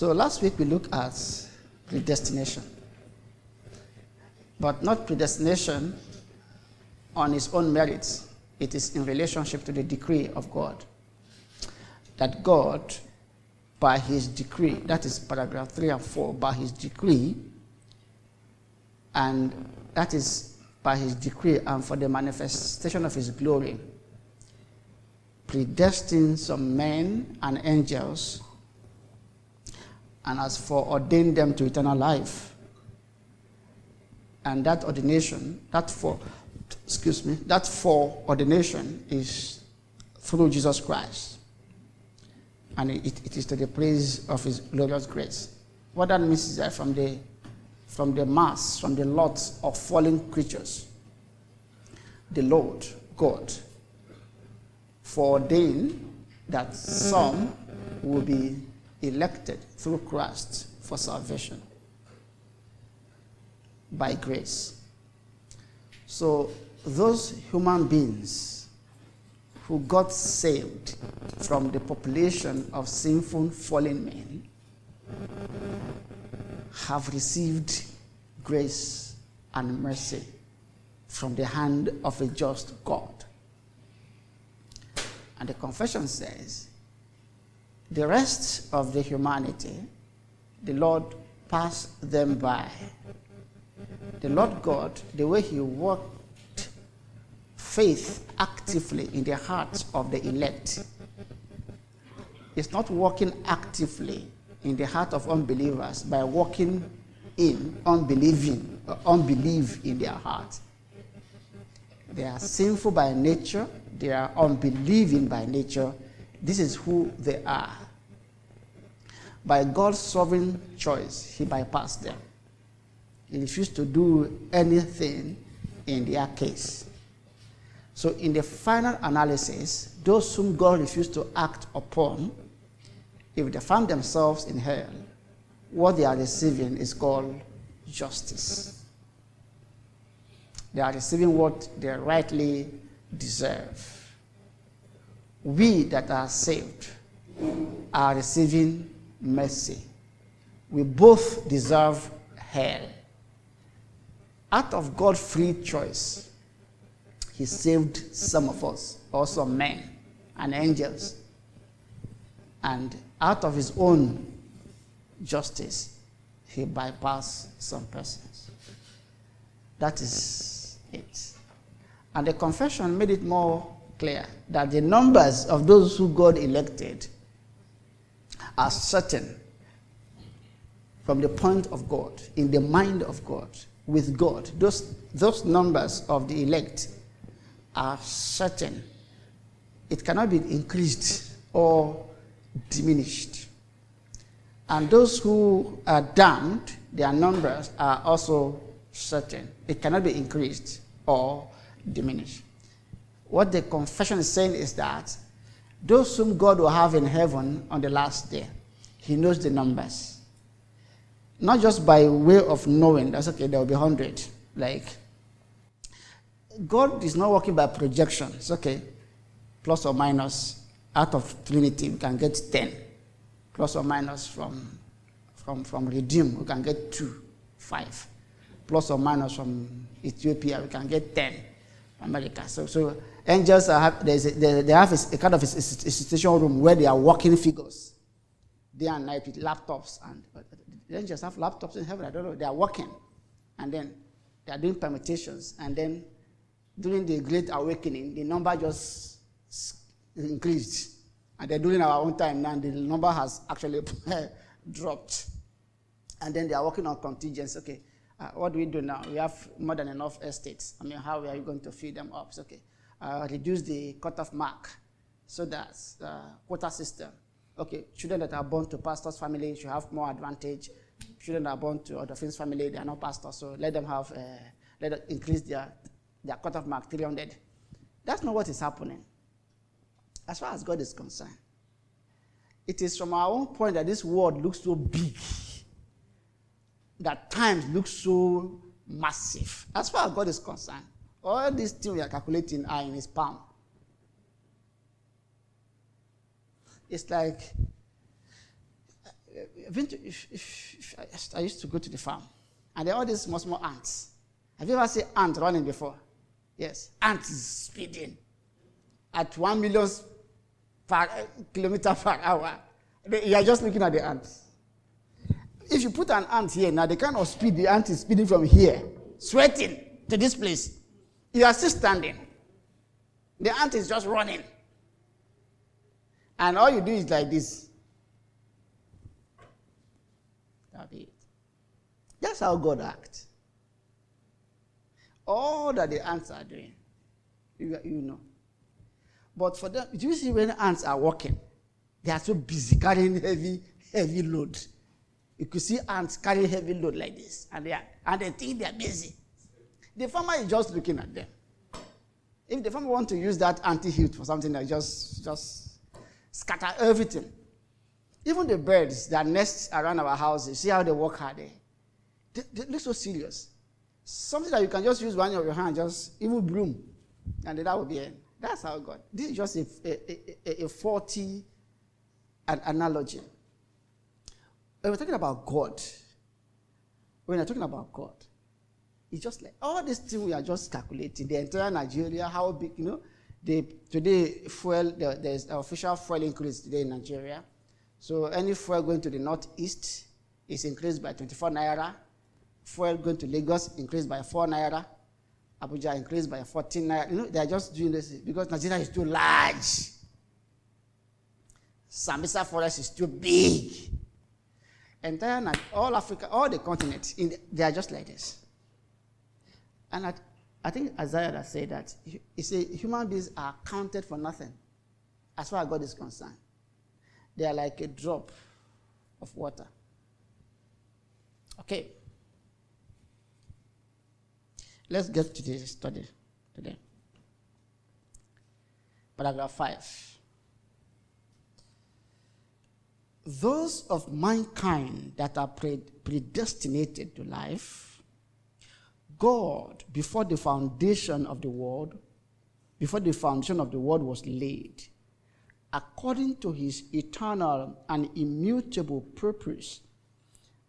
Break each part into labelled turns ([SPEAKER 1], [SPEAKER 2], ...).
[SPEAKER 1] So last week we looked at predestination, but not predestination on its own merits. It is in relationship to the decree of God. That God, by his decree, that is paragraph 3 and 4, by his decree, and that is by his decree and for the manifestation of his glory, predestined some men and angels and has foreordained them to eternal life. And that ordination, that for, excuse me, that foreordination is through Jesus Christ. And it, it is to the praise of his glorious grace. What that means is that from the, from the mass, from the lots of fallen creatures, the Lord God foreordained that some will be elected through Christ for salvation by grace. So, those human beings who got saved from the population of sinful, fallen men have received grace and mercy from the hand of a just God. And the confession says, the rest of the humanity, the Lord passed them by. The Lord God, the way He worked faith actively in the hearts of the elect, is not working actively in the heart of unbelievers by working in unbelieving, unbelief in their heart. They are sinful by nature, they are unbelieving by nature. This is who they are. By God's sovereign choice, He bypassed them. He refused to do anything in their case. So, in the final analysis, those whom God refused to act upon, if they found themselves in hell, what they are receiving is called justice. They are receiving what they rightly deserve. We that are saved are receiving mercy. We both deserve hell. Out of God's free choice, He saved some of us, also men and angels. And out of His own justice, He bypassed some persons. That is it. And the confession made it more clear that the numbers of those who God elected are certain from the point of God, in the mind of God, with God. Those, those numbers of the elect are certain. It cannot be increased or diminished. And those who are damned, their numbers are also certain. It cannot be increased or diminished. What the confession is saying is that those whom God will have in heaven on the last day, He knows the numbers. Not just by way of knowing, that's okay, there will be 100. Like, God is not working by projection. It's okay, plus or minus, out of Trinity, we can get 10. Plus or minus from, from, from Redeem, we can get 2, 5. Plus or minus from Ethiopia, we can get 10. America. So, so angels have, a, they, they have a, kind of a, situation room where they are working figures day and night with laptops. And the angels have laptops in heaven. I don't know. They are working. And then they are doing permutations. And then during the Great Awakening, the number just increased. And then during our own time now, the number has actually dropped. And then they are working on contingency. Okay, uh, what do we do now? We have more than enough estates. I mean, how are you going to fill them up? It's okay. Uh, reduce the cutoff mark. So that's uh, quota system. Okay, children that are born to pastors' family should have more advantage. Children that are born to other friends' family, they are not pastors, so let them have, uh, let them increase their, their cutoff mark 300. That's not what is happening. As far as God is concerned, it is from our own point that this world looks so big that times look so massive. As far as God is concerned, all these things we are calculating are in his palm. It's like uh, to, if, if, if I used to go to the farm, and there are all these small, small ants. Have you ever seen ants running before? Yes. ants speeding at one million per kilometer per hour. You are just looking at the ants. If you put an ant here now, the kind of speed the ant is speeding from here, sweating to this place, you are still standing. The ant is just running. And all you do is like this. That'll be it. That's how God acts. All that the ants are doing, you, you know. But for them, do you see when ants are walking? They are so busy carrying heavy, heavy load. You could see ants carrying heavy load like this, and they, are, and they think they are busy. The farmer is just looking at them. If the farmer want to use that anti-heat for something that just, just scatter everything. Even the birds that nest around our houses, see how they work hard there. They, they look so serious. Something that you can just use one of your hand, just even broom, and that will be it. That's how God. This is just a, a, a, a faulty an analogy. When we're talking about God, when we're talking about God, it's just like all these things we are just calculating. The entire Nigeria, how big, you know, the, today fuel, the, there's official fuel increase today in Nigeria. So any fuel going to the northeast is increased by 24 naira. Fuel going to Lagos increased by 4 naira. Abuja increased by 14 naira. You know, they are just doing this because Nigeria is too large. Sambisa forest is too big. Entire all Africa, all the continents, the, they are just like this. And I, I think Isaiah has said that he said human beings are counted for nothing, as far as God is concerned. They are like a drop of water. Okay. Let's get to this study today. Paragraph 5 those of mankind that are predestinated to life, God, before the foundation of the world, before the foundation of the world was laid, according to his eternal and immutable purpose,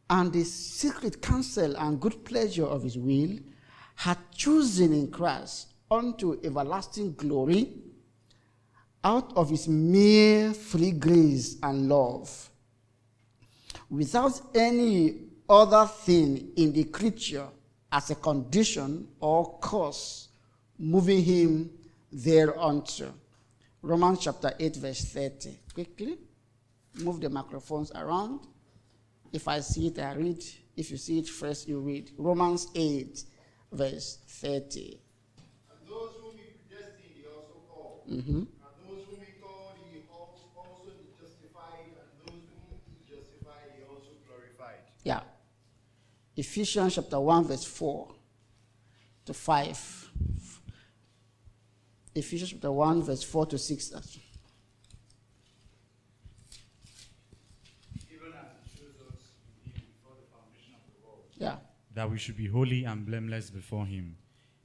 [SPEAKER 1] and the secret counsel and good pleasure of his will, had chosen in Christ unto everlasting glory out of his mere free grace and love, without any other thing in the creature as a condition or cause moving him thereunto. Romans chapter 8, verse 30. Quickly, move the microphones around. If I see it, I read. If you see it first, you read. Romans 8, verse 30.
[SPEAKER 2] And those whom he predestined, he also called.
[SPEAKER 1] Mm-hmm. Yeah. Ephesians chapter 1, verse 4 to 5. Ephesians chapter 1, verse 4 to 6. Yeah.
[SPEAKER 3] That we should be holy and blameless before Him.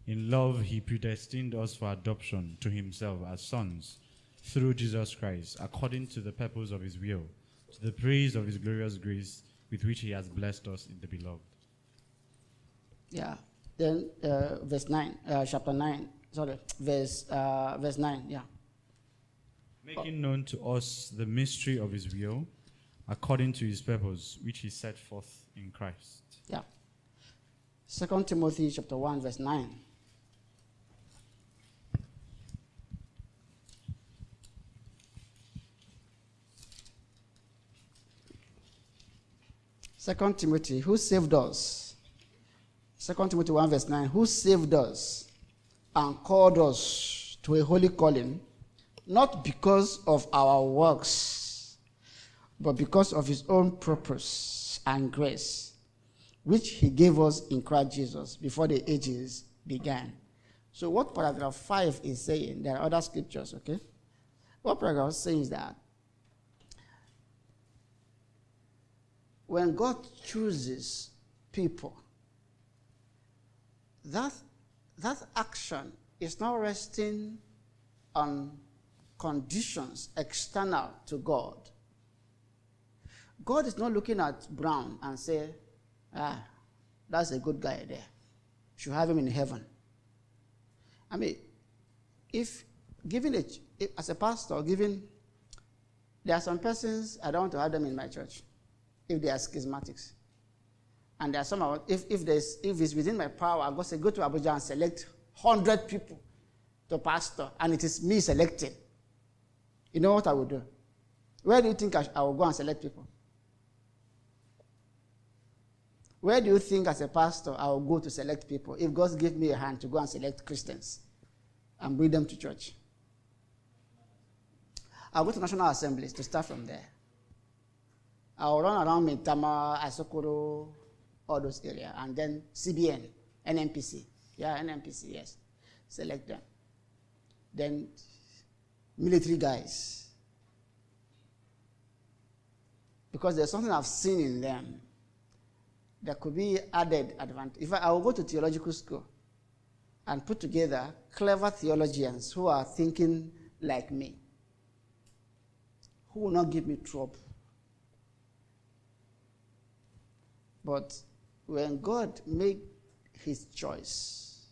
[SPEAKER 3] In love, He predestined us for adoption to Himself as sons through Jesus Christ, according to the purpose of His will, to the praise of His glorious grace with which he has blessed us in the beloved.
[SPEAKER 1] Yeah. Then uh, verse 9, uh, chapter 9, sorry, verse, uh, verse 9, yeah.
[SPEAKER 3] Making known to us the mystery of his will, according to his purpose, which he set forth in Christ.
[SPEAKER 1] Yeah. Second Timothy chapter 1, verse 9. Second Timothy, who saved us? Second Timothy 1 verse 9, who saved us and called us to a holy calling, not because of our works, but because of his own purpose and grace, which he gave us in Christ Jesus before the ages began. So what paragraph 5 is saying, there are other scriptures, okay? What paragraph is saying is that when God chooses people, that, that action is not resting on conditions external to God, God is not looking at Brown and say, ah, that's a good guy there. Should have him in heaven. I mean, if given a, if, as a pastor, given there are some persons I don't want to have them in my church if they are schismatics. And there are some of- if if there's if it's within my power, I go say go to Abuja and select hundred people to pastor, and it is me selecting. You know what I will do? Where do you think I, sh- I will go and select people? Where do you think, as a pastor, I will go to select people if God give me a hand to go and select Christians and bring them to church? I'll go to National Assemblies to start from there. I'll run around Maitama, Asokoro, all those areas, and then CBN, NNPC. Yeah, NNPC, yes. Select them. Then military guys. Because there's something I've seen in them that could be added advantage. If I, I will go to theological school and put together clever theologians who are thinking like me, who will not give me trouble. But when God made his choice,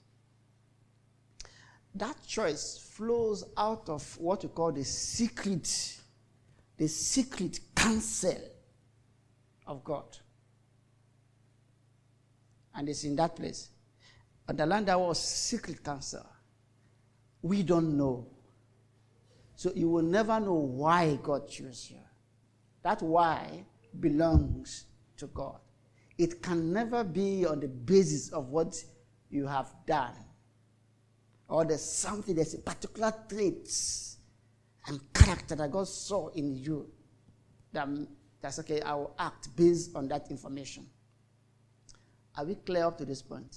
[SPEAKER 1] that choice flows out of what we call the secret, the secret counsel of God. And it's in that place. But the land that was secret counsel. We don't know. So you will never know why God chose you. That why belongs to God. It can never be on the basis of what you have done. Or there's something, there's a particular traits and character that God saw in you. That, that's okay, I will act based on that information. Are we clear up to this point?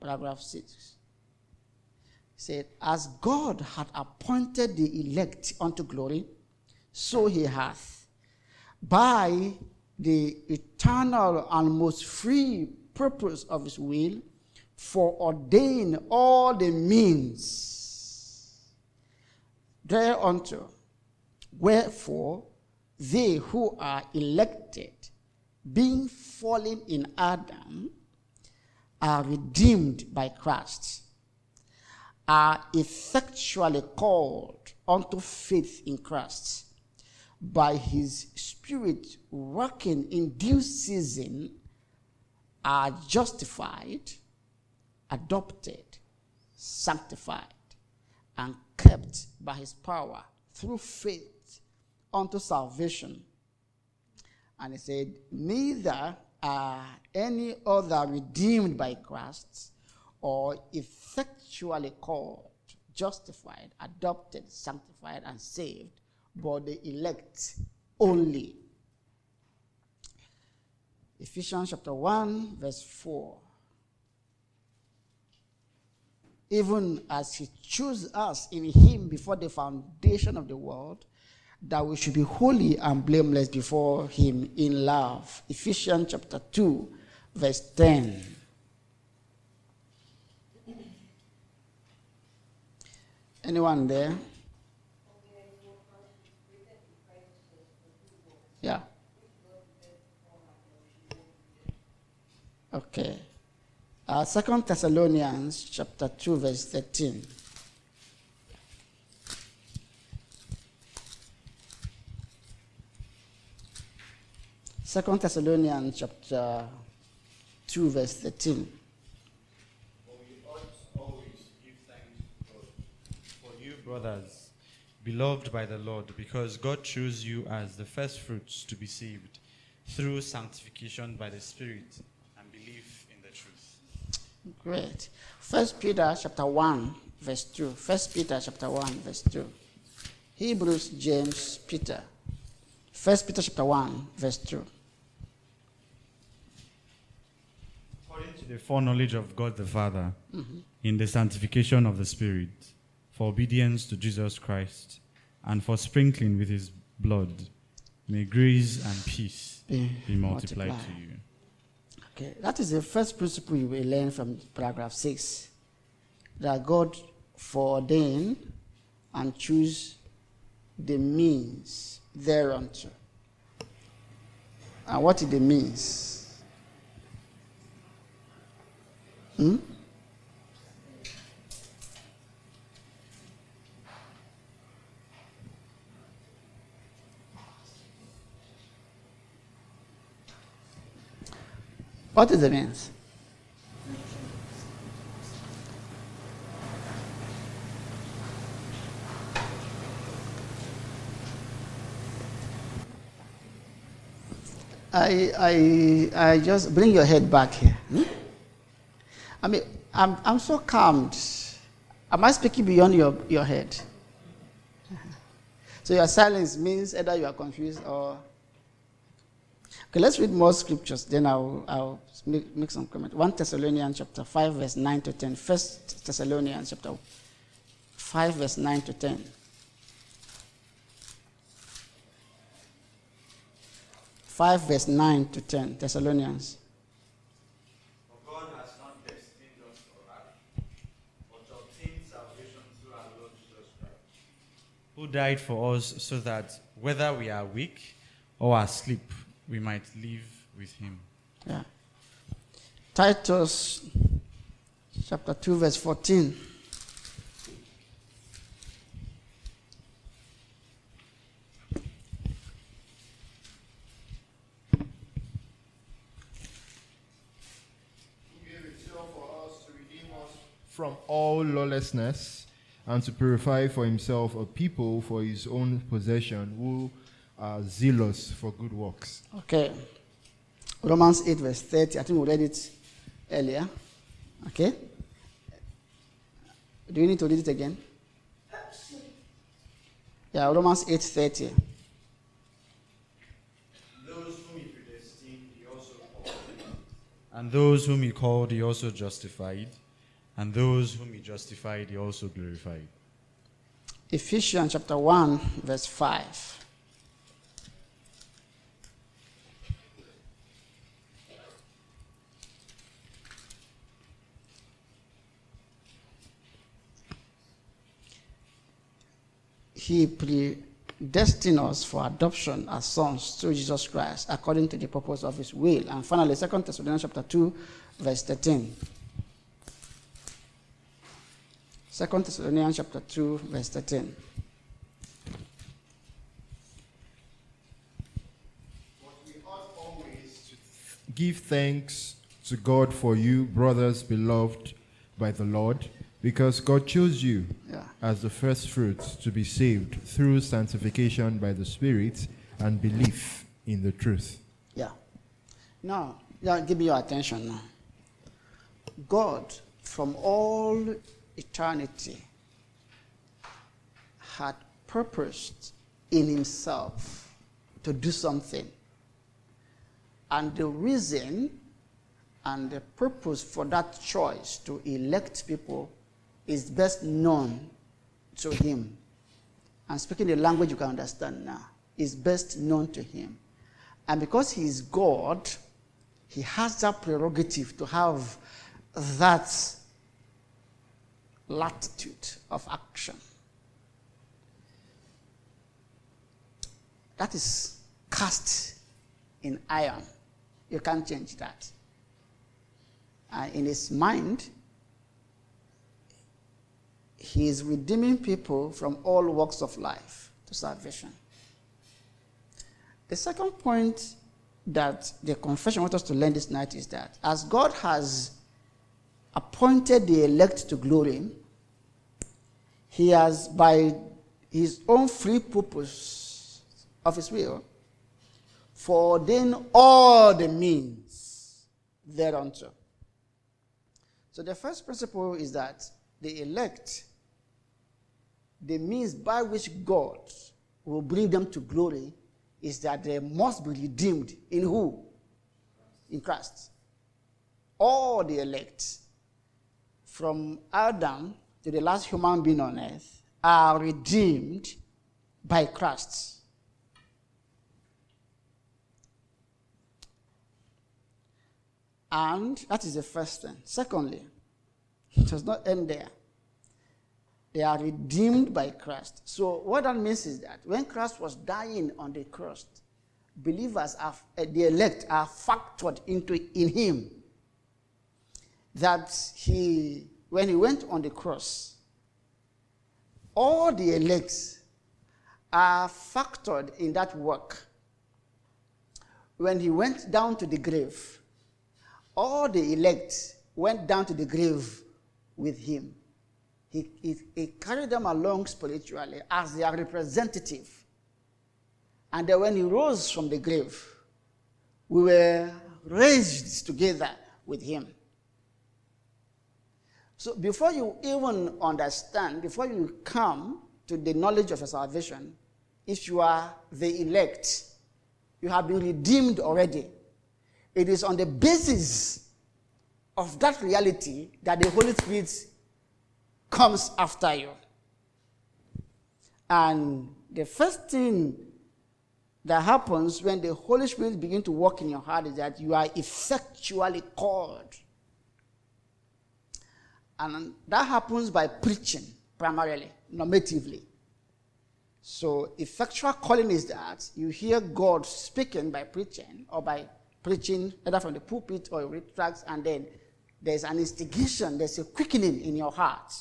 [SPEAKER 1] Paragraph 6 said, As God had appointed the elect unto glory, so he hath, by the eternal and most free purpose of his will, foreordain all the means thereunto. Wherefore, they who are elected, being fallen in Adam, are redeemed by Christ, are effectually called unto faith in Christ, by his Spirit working in due season, are justified, adopted, sanctified, and kept by his power through faith unto salvation. And he said, Neither are any other redeemed by Christ or effectually called, justified, adopted, sanctified, and saved, but the elect only. Ephesians chapter 1, verse 4. Even as he chose us in him before the foundation of the world, that we should be holy and blameless before him in love. Ephesians chapter 2, verse 10. Anyone there? Yeah. Okay. Uh, Second Thessalonians chapter 2, verse 13. Second Thessalonians chapter 2, verse 13.
[SPEAKER 2] But we ought always give thanks to God
[SPEAKER 3] For you, brothers, beloved by the Lord, because God chose you as the first fruits to be saved through sanctification by the Spirit and belief in the truth.
[SPEAKER 1] Great. First Peter chapter 1, verse 2. First Peter chapter 1, verse 2. Hebrews, James, Peter. First Peter chapter 1, verse 2.
[SPEAKER 3] According to the foreknowledge of God the Father, mm-hmm. in the sanctification of the Spirit, for obedience to Jesus Christ, and for sprinkling with his blood, may grace and peace
[SPEAKER 1] Be
[SPEAKER 3] be multiplied to you.
[SPEAKER 1] Okay, that is the first principle you will learn from paragraph 6. That God foreordain and choose the means thereunto. And what it means. Hmm? What is the means? I, I, I just bring your head back here. Hmm? I mean, I'm, I'm so calmed. Am I speaking beyond your, your head? So your silence means either you are confused or. Okay, let's read more scriptures, then I'll, I'll make, make some comment. 1 Thessalonians chapter 5, verse 9 to 10. 1 Thessalonians chapter 5, verse 9 to 10. 5, verse 9 to 10, Thessalonians.
[SPEAKER 2] For God has not destined us for wrath, but to obtain salvation through our Lord Jesus Christ.
[SPEAKER 3] Who died for us so that whether we are weak or asleep, we might live with him.
[SPEAKER 1] Yeah. Titus chapter 2, verse 14.
[SPEAKER 4] who gave himself for us to redeem us from all lawlessness and to purify for himself a people for his own possession who are zealous for good works.
[SPEAKER 1] Okay. Romans 8, verse 30. I think we read it earlier. Okay. Do you need to read it again? Yeah, Romans 8, 30.
[SPEAKER 2] Those whom he predestined, he also called.
[SPEAKER 3] And those whom he called, he also justified. And those whom he justified, he also glorified.
[SPEAKER 1] Ephesians chapter 1, verse 5. He predestined us for adoption as sons through Jesus Christ according to the purpose of his will. And finally, 2 Thessalonians chapter 2, verse 13. 2 Thessalonians chapter 2, verse 13.
[SPEAKER 4] But we ought always to give thanks to God for you, brothers beloved by the Lord, because God chose you
[SPEAKER 1] Yeah.
[SPEAKER 4] as the first fruits to be saved through sanctification by the Spirit and belief in the truth.
[SPEAKER 1] Yeah. Now, yeah, give me your attention now. God, from all eternity, had purposed in himself to do something. And the reason and the purpose for that choice to elect people is best known to him. And speaking the language you can understand now, is best known to him. And because he is God, he has that prerogative to have that latitude of action. That is cast in iron. You can't change that. And in his mind, he is redeeming people from all walks of life to salvation. The second point that the confession wants us to learn this night is that as God has appointed the elect to glory, he has, by his own free purpose of his will, foreordained all the means thereunto. So the first principle is that the elect, the means by which God will bring them to glory, is that they must be redeemed in who? In Christ. All the elect, from Adam to the last human being on earth, are redeemed by Christ. And that is the first thing. Secondly, it does not end there. They are redeemed by Christ. So, what that means is that when Christ was dying on the cross, believers are, uh, the elect are factored into in Him. That He, when He went on the cross, all the elect are factored in that work. When He went down to the grave, all the elect went down to the grave with Him. He, he, he carried them along spiritually as their representative. And then when he rose from the grave, we were raised together with him. So before you even understand, before you come to the knowledge of your salvation, if you are the elect, you have been redeemed already. It is on the basis of that reality that the Holy Spirit comes after you. And the first thing that happens when the Holy Spirit begins to work in your heart is that you are effectually called. And that happens by preaching primarily, normatively. So, effectual calling is that you hear God speaking by preaching or by preaching either from the pulpit or read tracts, and then there's an instigation, there's a quickening in your heart.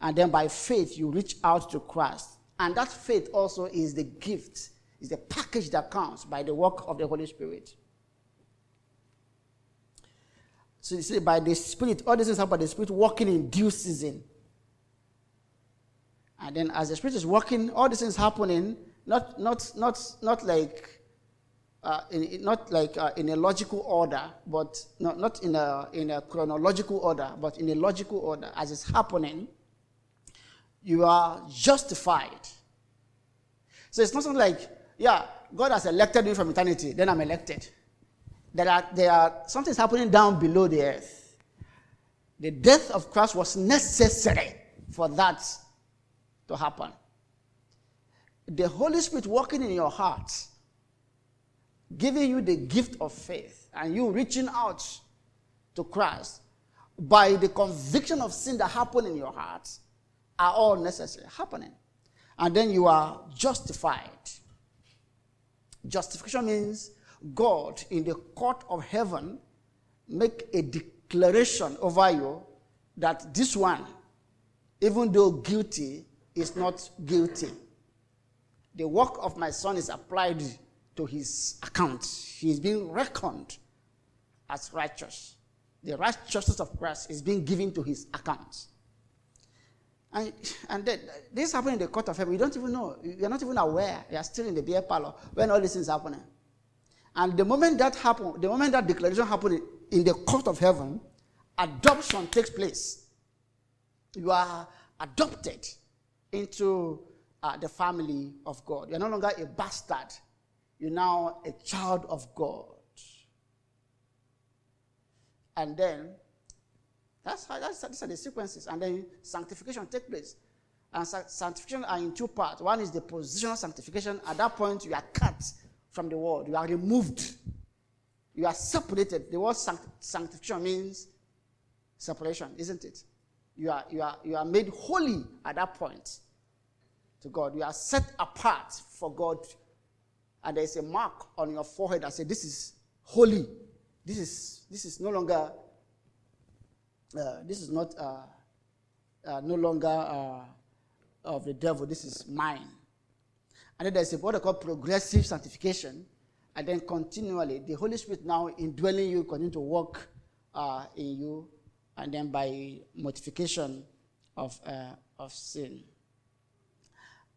[SPEAKER 1] And then by faith, you reach out to Christ. And that faith also is the gift, is the package that comes by the work of the Holy Spirit. So you see, by the Spirit, all this is about the Spirit working in due season. And then as the Spirit is working, all these things happening, not, not, not, not like uh, in, not like uh, in a logical order, but not, not in, a, in a chronological order, but in a logical order as it's happening you are justified. So it's not something like, yeah, God has elected me from eternity, then I'm elected. There are, there are something's happening down below the earth. The death of Christ was necessary for that to happen. The Holy Spirit working in your heart, giving you the gift of faith, and you reaching out to Christ by the conviction of sin that happened in your heart are all necessary happening. And then you are justified. Justification means God in the court of heaven make a declaration over you that this one, even though guilty, is not guilty. The work of my son is applied to his account. He is being reckoned as righteous. The righteousness of Christ is being given to his account. And, and then, this happened in the court of heaven. You don't even know. You're not even aware. You're still in the beer parlor when all these things happening. And the moment that happened, the moment that declaration happened in the court of heaven, adoption takes place. You are adopted into uh, the family of God. You're no longer a bastard. You're now a child of God. And then that's how that's, these are the sequences. And then sanctification take place. And sanctification are in two parts. One is the positional sanctification. At that point, you are cut from the world. You are removed. You are separated. The word sanct- sanctification means separation, isn't it? You are, you, are, you are made holy at that point to God. You are set apart for God. And there is a mark on your forehead that says, This is holy. This is, this is no longer uh, this is not uh, uh, no longer of the devil, this is mine. And then there's a what they call progressive sanctification. And then continually, the Holy Spirit now indwelling you, continue to work uh, in you, and then by mortification of, uh, of sin.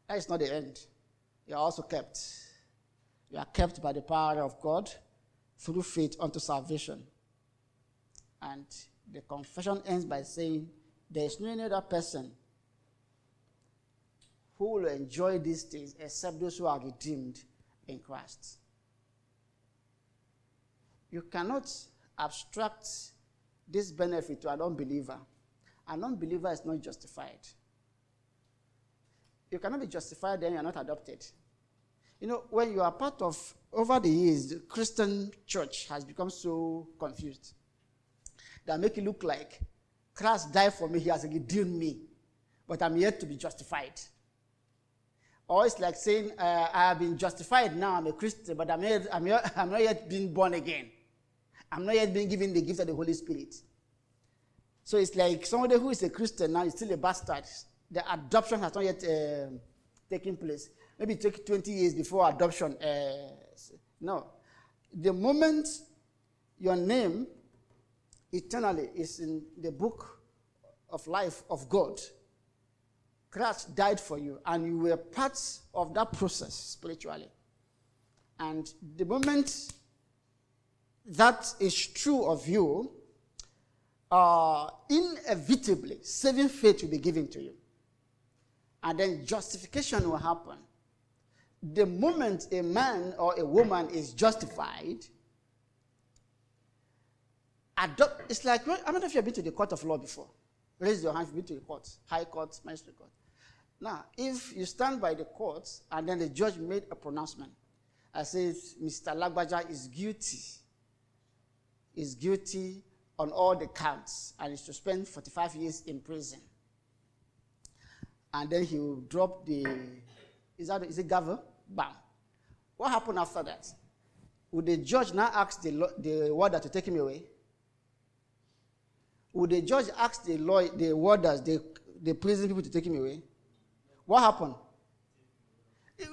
[SPEAKER 1] That is not the end. You are also kept. You are kept by the power of God through faith unto salvation. And the confession ends by saying, There is no other person who will enjoy these things except those who are redeemed in Christ. You cannot abstract this benefit to an unbeliever. An unbeliever is not justified. You cannot be justified, then you are not adopted. You know, when you are part of, over the years, the Christian church has become so confused that make it look like Christ died for me, he has redeemed me. but I'm yet to be justified. Or it's like saying, uh, I have been justified now, I'm a Christian, but I'm, yet, I'm, yet, I'm not yet being born again. I'm not yet being given the gift of the Holy Spirit. So it's like somebody who is a Christian now is still a bastard. The adoption has not yet uh, taken place. Maybe it took 20 years before adoption. Uh, no. The moment your name eternally is in the book of life of God, Christ died for you, and you were part of that process spiritually. And the moment that is true of you, uh, inevitably, saving faith will be given to you. And then justification will happen. The moment a man or a woman is justified, adopt, it's like, I don't know if you've been to the court of law before. Raise your hand if you've been to the court, high court, magistrate court. Now, if you stand by the court and then the judge made a pronouncement, I says, Mr. Lagbaja is guilty, is guilty on all the counts and is to spend 45 years in prison. And then he will drop the, is that, is it gavel? Bam. What happened after that? Would the judge now ask the, the warder to take him away? Would the judge ask the, law, the warders, the, the prison people to take him away? What happened?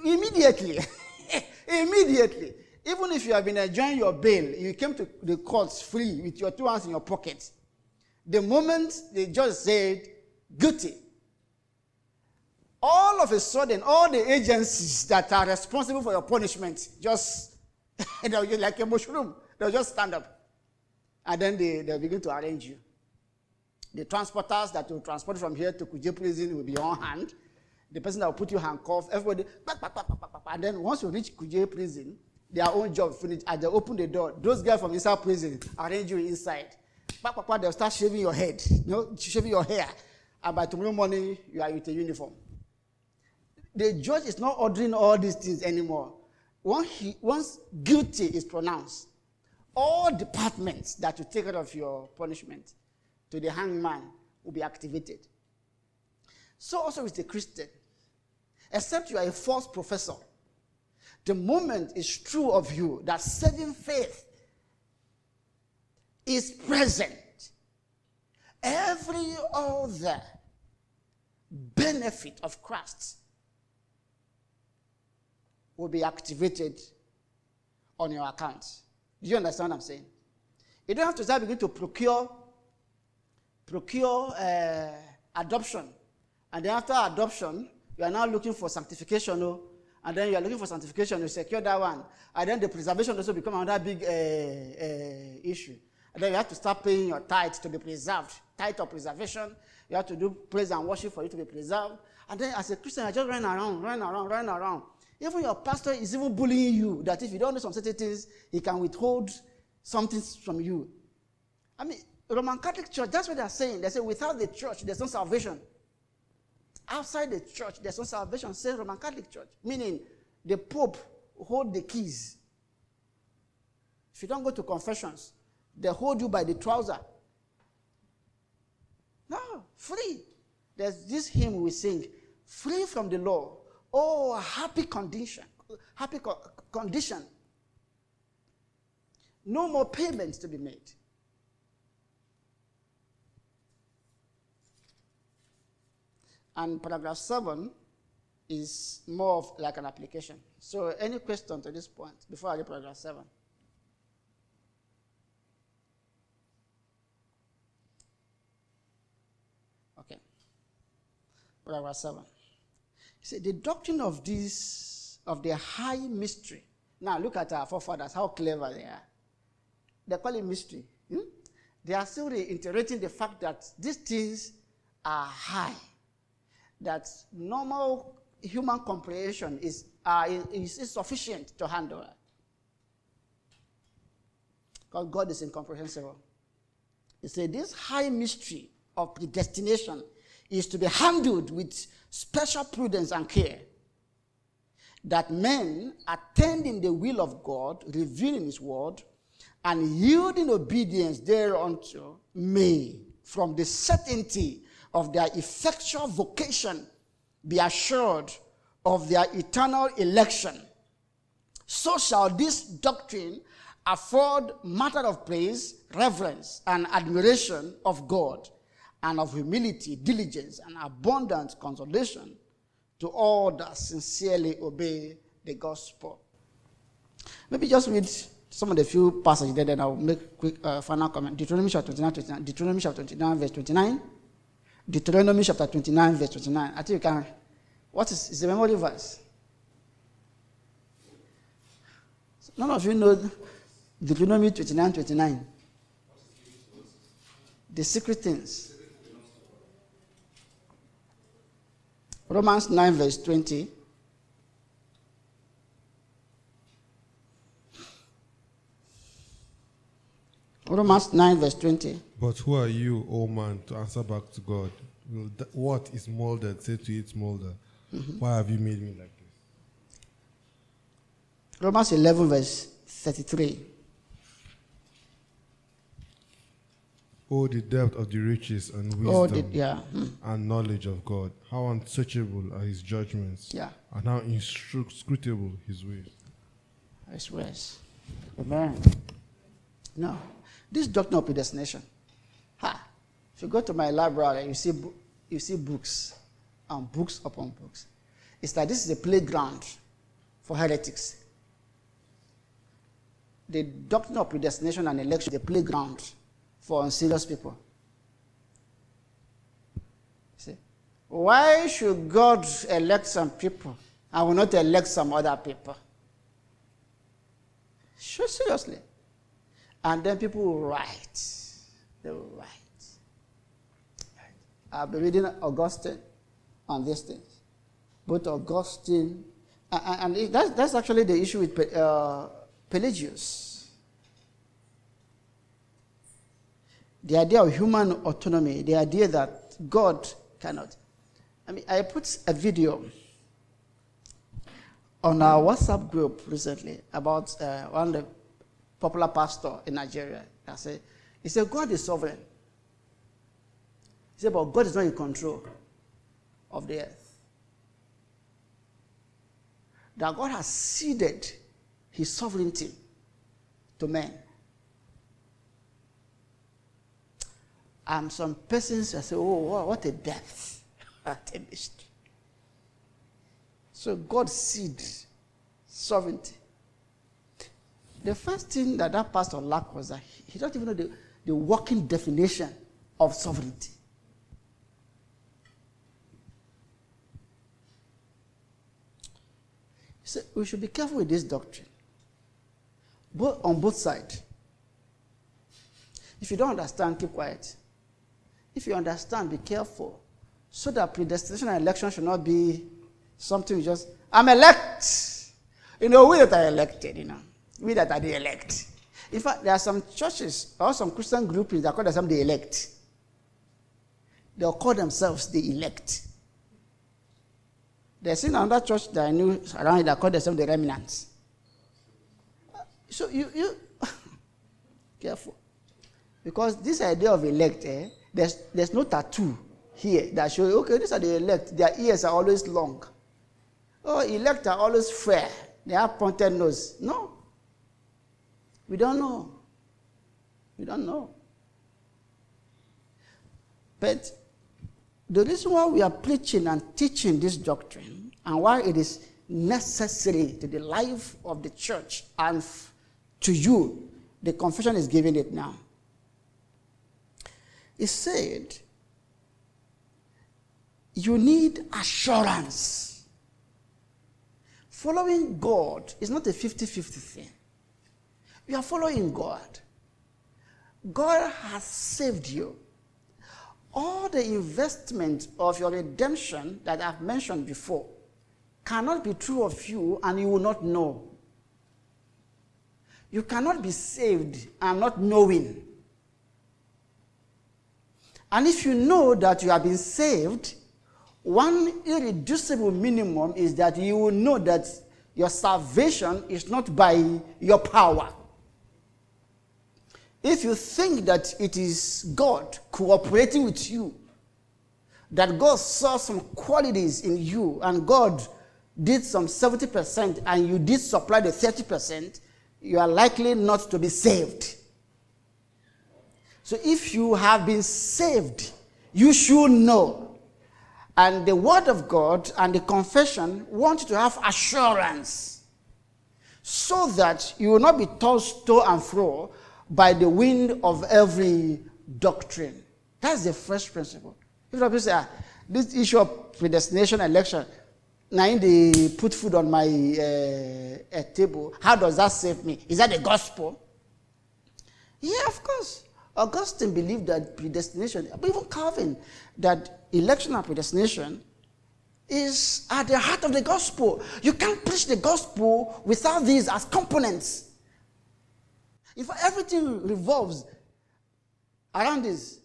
[SPEAKER 1] Immediately. Immediately. Even if you have been enjoying your bail, you came to the courts free with your two hands in your pocket. The moment the judge said, guilty, all of a sudden, all the agencies that are responsible for your punishment just, they'll just like a mushroom, they'll just stand up. And then they, they'll begin to arrange you. The transporters that will transport from here to Kuje prison will be on hand the person that will put you handcuffed, everybody, and then once you reach Kuje prison, their own job finished, and they open the door. Those guys from inside prison arrange you inside. They'll start shaving your head, you know, shaving your hair, and by tomorrow morning, you are with a uniform. The judge is not ordering all these things anymore. Once, he, once guilty is pronounced, all departments that will take care of your punishment to the hangman will be activated. So also is the Christian. Except you are a false professor. The moment is true of you that saving faith is present. Every other benefit of Christ will be activated on your account. Do you understand what I'm saying? You don't have to start beginning to procure procure uh, adoption and then after adoption, you are now looking for sanctification, oh, and then you are looking for sanctification, you secure that one. And then the preservation also become another big uh, uh, issue. And then you have to start paying your tithe to be preserved. Tithe of preservation. You have to do praise and worship for you to be preserved. And then as a Christian, you're just running around, run around, run around. Even your pastor is even bullying you that if you don't do some certain things, he can withhold something from you. I mean, Roman Catholic Church, that's what they're saying. They say without the church, there's no salvation. Outside the church, there's no salvation, says Roman Catholic Church. Meaning, the Pope hold the keys. If you don't go to confessions, they hold you by the trouser. No, free. There's this hymn we sing, free from the law. Oh, happy condition. Happy co- condition. No more payments to be made. And paragraph 7 is more of like an application. So any question to this point before I read paragraph 7? Okay. Paragraph 7. He said, the doctrine of this, of the high mystery. Now look at our forefathers, how clever they are. They call it mystery. Hmm? They are still reiterating the fact that these things are high that normal human comprehension is, uh, is, is sufficient to handle. It. Because God is incomprehensible. He said, This high mystery of predestination is to be handled with special prudence and care. That men, attending the will of God, revealing His word, and yielding obedience thereunto, may, from the certainty of their effectual vocation be assured of their eternal election, so shall this doctrine afford matter of praise, reverence, and admiration of God, and of humility, diligence, and abundant consolation to all that sincerely obey the gospel. Maybe just read some of the few passages there, then I'll make quick uh, final comment. Deuteronomy chapter 29, 29, Deuteronomy chapter 29, verse 29. Deuteronomy chapter 29, verse 29. I think you can. What is, is the memory verse? None of you know Deuteronomy 29, 29. The secret things. Romans 9, verse 20. Romans 9, verse 20.
[SPEAKER 5] But who are you, O man, to answer back to God? Will th- What is molded say to its molder, Why have you made me like this?
[SPEAKER 1] Romans 11, verse 33.
[SPEAKER 5] Oh, the depth of the riches and wisdom
[SPEAKER 1] Oh, the, yeah. hmm,
[SPEAKER 5] and knowledge of God. How unsearchable are his judgments,
[SPEAKER 1] Yeah.
[SPEAKER 5] and how inscrutable his ways.
[SPEAKER 1] I swear. Amen. No. This doctrine of predestination. If you go to my library, you see, you see books and books upon books. It's that this is a playground for heretics. The doctrine of predestination and election is a playground for unserious people. See? Why should God elect some people and will not elect some other people? Sure, seriously. And then people will write. They will write. I've been reading Augustine on these things. Both Augustine, and, and that's, that's actually the issue with uh, Pelagius. The idea of human autonomy, the idea that God cannot. I mean, I put a video on our WhatsApp group recently about uh, one of the popular pastor in Nigeria. I said, he said, God is sovereign. He said, but God is not in control of the earth. That God has ceded his sovereignty to men. And some persons I say, oh, what a depth, what a mystery. So God cedes sovereignty. The first thing that that pastor lacked was that he he doesn't even know the, the working definition of sovereignty. So we should be careful with this doctrine, both on both sides. If you don't understand, keep quiet. If you understand, be careful, so that predestination and election should not be something you just. I'm elect. You know, we that are elected. You know, we that are the elect. In fact, there are some churches or some Christian groupings that call themselves the elect. They'll call themselves the elect. There's another church that I knew around here that called themselves the remnants. So you, you careful. Because this idea of elect, eh, there's, there's no tattoo here that shows, okay, these are the elect. Their ears are always long. Oh, elect are always fair. They have pointed nose. No. We don't know. We don't know. But the reason why we are preaching and teaching this doctrine and why it is necessary to the life of the church and f- to you, the confession is giving it now. It said, you need assurance. Following God is not a 50 50 thing. You are following God. God has saved you. All the investment of your redemption that I've mentioned before cannot be true of you and you will not know. You cannot be saved and not knowing. And if you know that you have been saved, one irreducible minimum is that you will know that your salvation is not by your power. If you think that it is God cooperating with you that God saw some qualities in you and God did some 70% and you did supply the 30%, you are likely not to be saved. So if you have been saved, you should know. And the Word of God and the confession want you to have assurance so that you will not be tossed to and fro by the wind of every doctrine. That's the first principle. If people say, ah, this issue of predestination election, now they put food on my uh, table, how does that save me? Is that the gospel? Yeah, of course. Augustine believed that predestination, even Calvin, that election and predestination is at the heart of the gospel. You can't preach the gospel without these as components. If everything revolves around this,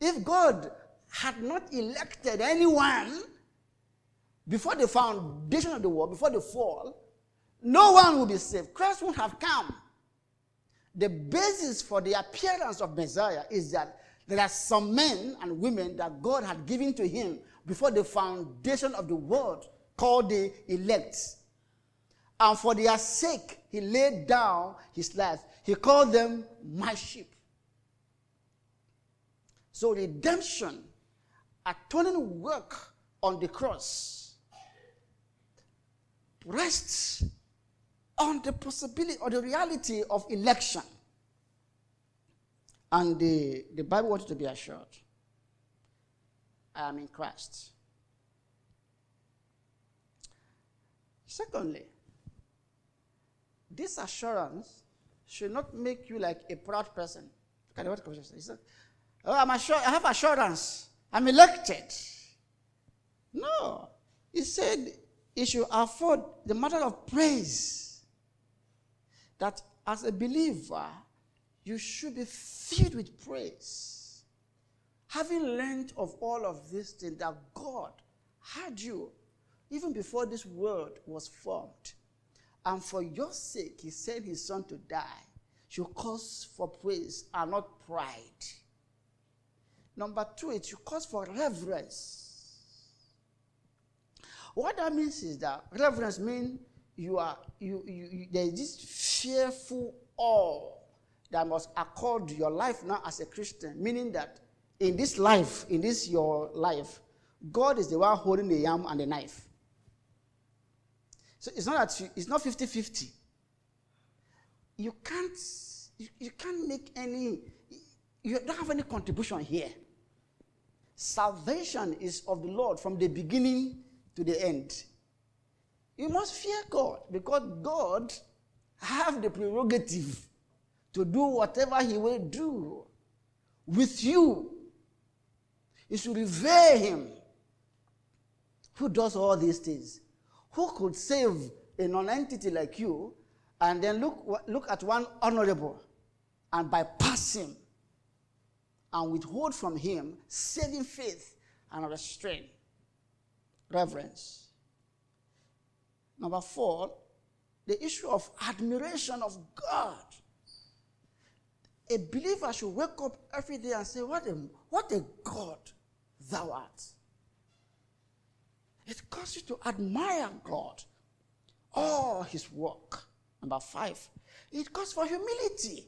[SPEAKER 1] if God had not elected anyone before the foundation of the world, before the fall, no one would be saved. Christ would have come. The basis for the appearance of Messiah is that there are some men and women that God had given to him before the foundation of the world, called the elect. And for their sake, he laid down his life. He called them my sheep. So redemption, atoning work on the cross, rests on the possibility or the reality of election. And the, the Bible wants to be assured I am in Christ. Secondly, this assurance should not make you like a proud person. Look at what said, Oh, I'm assured, I have assurance. I'm elected. No. He said he should afford the matter of praise. That as a believer, you should be filled with praise. Having learned of all of these things, that God had you even before this world was formed. And for your sake, he sent his son to die. Should cause for praise and not pride. Number two, it should cause for reverence. What that means is that reverence means you are you, you, you there is this fearful awe that must accord your life now as a Christian, meaning that in this life, in this your life, God is the one holding the yam and the knife. So it's not that you, it's not 50-50. You can't you, you can't make any you don't have any contribution here. Salvation is of the Lord from the beginning to the end. You must fear God because God have the prerogative to do whatever he will do with you. You should revere him. Who does all these things? Who could save a non-entity like you and then look, look at one honorable and bypass him and withhold from him saving faith and restraint, reverence. Number four, the issue of admiration of God. A believer should wake up every day and say, What a, what a God thou art. It causes you to admire God, all his work. Number five, it calls for humility.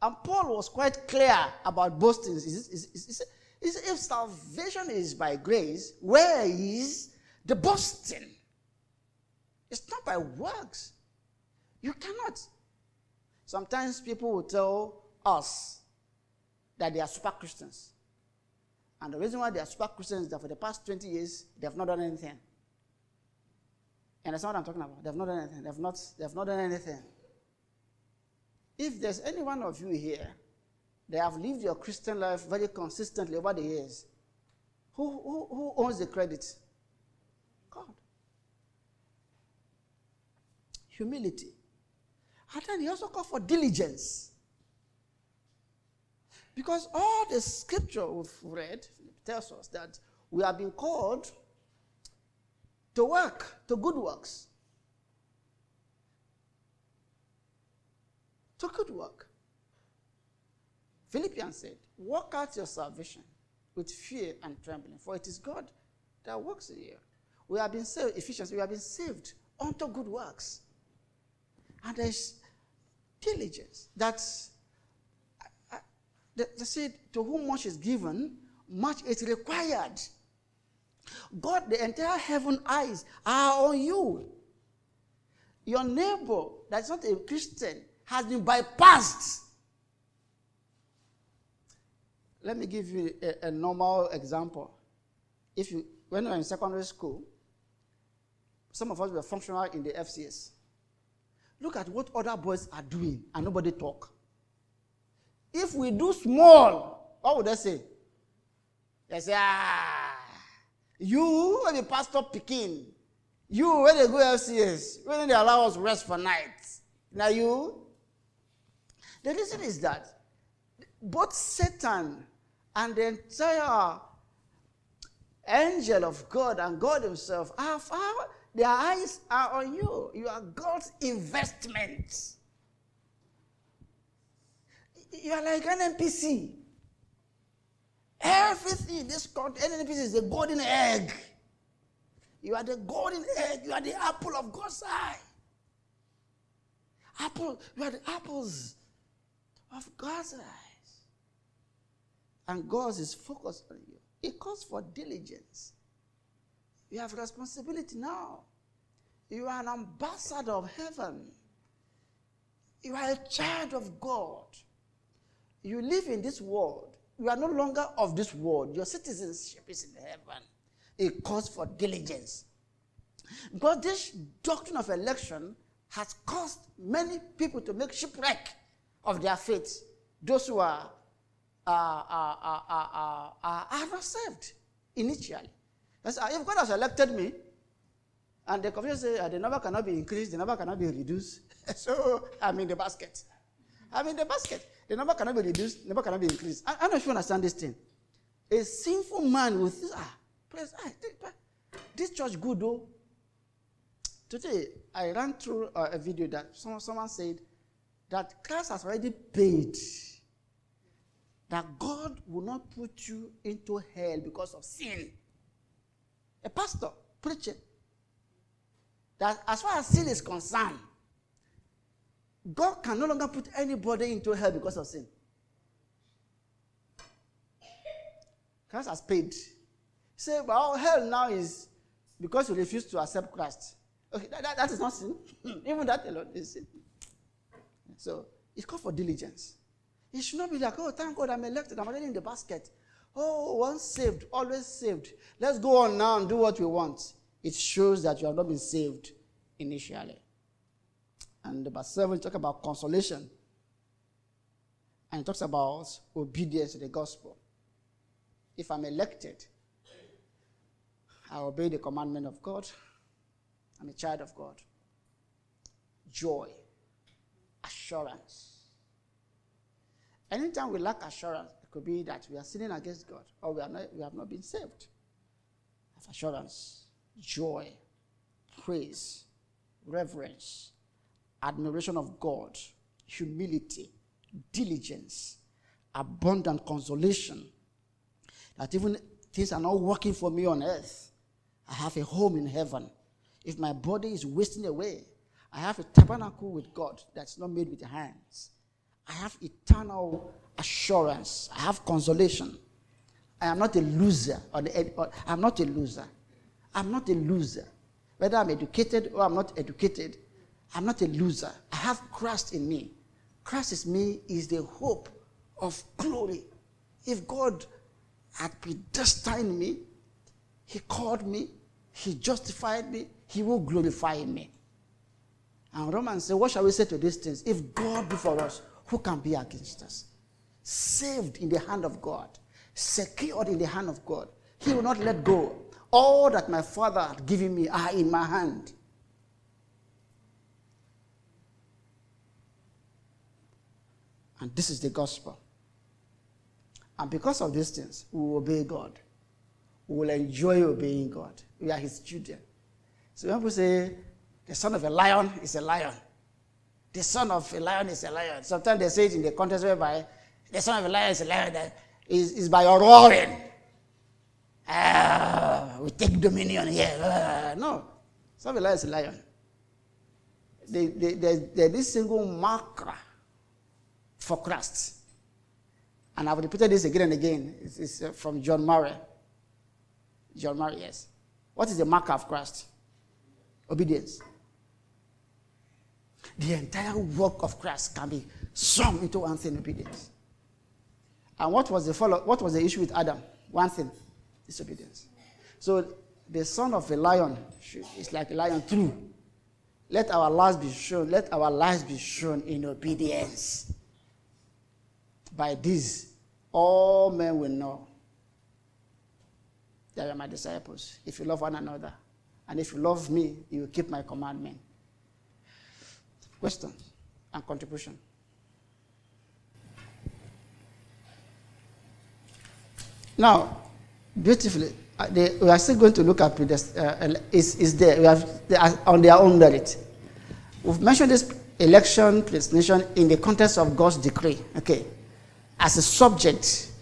[SPEAKER 1] And Paul was quite clear about boasting. If salvation is by grace, where is the boasting? It's not by works. You cannot. Sometimes people will tell us that they are super Christians. And the reason why they are super Christians is that for the past 20 years, they have not done anything. And that's what I'm talking about. They have not done anything. They have not, they have not done anything. If there's any one of you here that have lived your Christian life very consistently over the years, who, who, who owns the credit? God. Humility. And then he also called for diligence. Because all the scripture we've read tells us that we have been called to work, to good works. To good work. Philippians said, Work out your salvation with fear and trembling, for it is God that works in you. We have been saved, Ephesians, we have been saved unto good works. And there's diligence. That's, they, said, to whom much is given, much is required. God, the entire heaven eyes are on you. Your neighbor that's not a Christian has been bypassed. Let me give you a, a normal example. If you, when you were in secondary school, some of us were functional in the FCS. Look at what other boys are doing and nobody talk. If we do small, what would they say? They say, ah, you when the pastor picking, you when they go FCS, when they allow us rest for night. Now you. The reason is that both Satan and the entire angel of God and God Himself have, are their eyes are on you. You are God's investment. You are like an NNPC. Everything in this country, NNPC is a golden egg. You are the golden egg. You are the apple of God's eye. Apple, you are the apples of God's eyes. And God is focused on you. It calls for diligence. You have responsibility now. You are an ambassador of heaven. You are a child of God. You live in this world. You are no longer of this world. Your citizenship is in heaven. It calls for diligence. But this doctrine of election has caused many people to make shipwreck of their faith. Those who are, are, are, are, are, are, not saved initially. That's, if God has elected me, and the confusion says uh, the number cannot be increased, the number cannot be reduced, so I'm in the basket. I'm in the basket. The number cannot be reduced, the number cannot be increased. I, don't know if you understand this thing. A sinful man will think, ah, praise, ah, this church good though. Today, I ran through uh, a video that someone, someone said that Christ has already paid. That God will not put you into hell because of sin. A pastor preaching that as far as sin is concerned, God can no longer put anybody into hell because of sin. Christ has paid. Say, well, hell now is because you refuse to accept Christ. Okay, that, that, that is not sin. Even that alone is sin. So it's called for diligence. It should not be like, oh, thank God I'm elected, I'm already in the basket. Oh, once saved, always saved. Let's go on now and do what we want. It shows that you have not been saved initially. And verse 7 talks about consolation. And it talks about obedience to the gospel. If I'm elected, I obey the commandment of God. I'm a child of God. Joy, assurance. Anytime we lack assurance, it could be that we are sinning against God or we, are not, we have not been saved. Have assurance, joy, praise, reverence, admiration of God, humility, diligence, abundant consolation. That even things are not working for me on earth, I have a home in heaven. If my body is wasting away, I have a tabernacle with God that's not made with hands. I have eternal assurance. I have consolation. I am not a loser. Or the, or I'm not a loser. I'm not a loser. Whether I'm educated or I'm not educated, I'm not a loser. I have Christ in me. Christ is me is the hope of glory. If God had predestined me, He called me, He justified me, He will glorify me. And Romans say, What shall we say to these things? If God be for us, who can be against us? Saved in the hand of God, secured in the hand of God. He will not let go. All that my Father had given me are in my hand. And this is the gospel. And because of these things, we will obey God. We will enjoy obeying God. We are His children. So when people say, the son of a lion is a lion, the son of a lion is a lion. Sometimes they say it in the context whereby the son of a lion is a lion that is, is by your roaring. ah, we take dominion here. Ah, no, son of a lion, is a lion. This single marker for Christ. And I've repeated this again and again. It's, it's uh, from John Murray. John Murray, yes. What is the marker of Christ? Obedience. The entire work of Christ can be summed into one thing obedience. And what was the follow, what was the issue with Adam? One thing, disobedience. So the son of a lion is like a lion true. Let our lives be shown, let our lives be shown in obedience. By this, all men will know that you are my disciples. If you love one another, and if you love me, you will keep my commandment. Questions and contribution. Now, beautifully, uh, they, we are still going to look at uh, is, is there, we have, they are on their own merit. We've mentioned this election, predestination in the context of God's decree. Okay. As a subject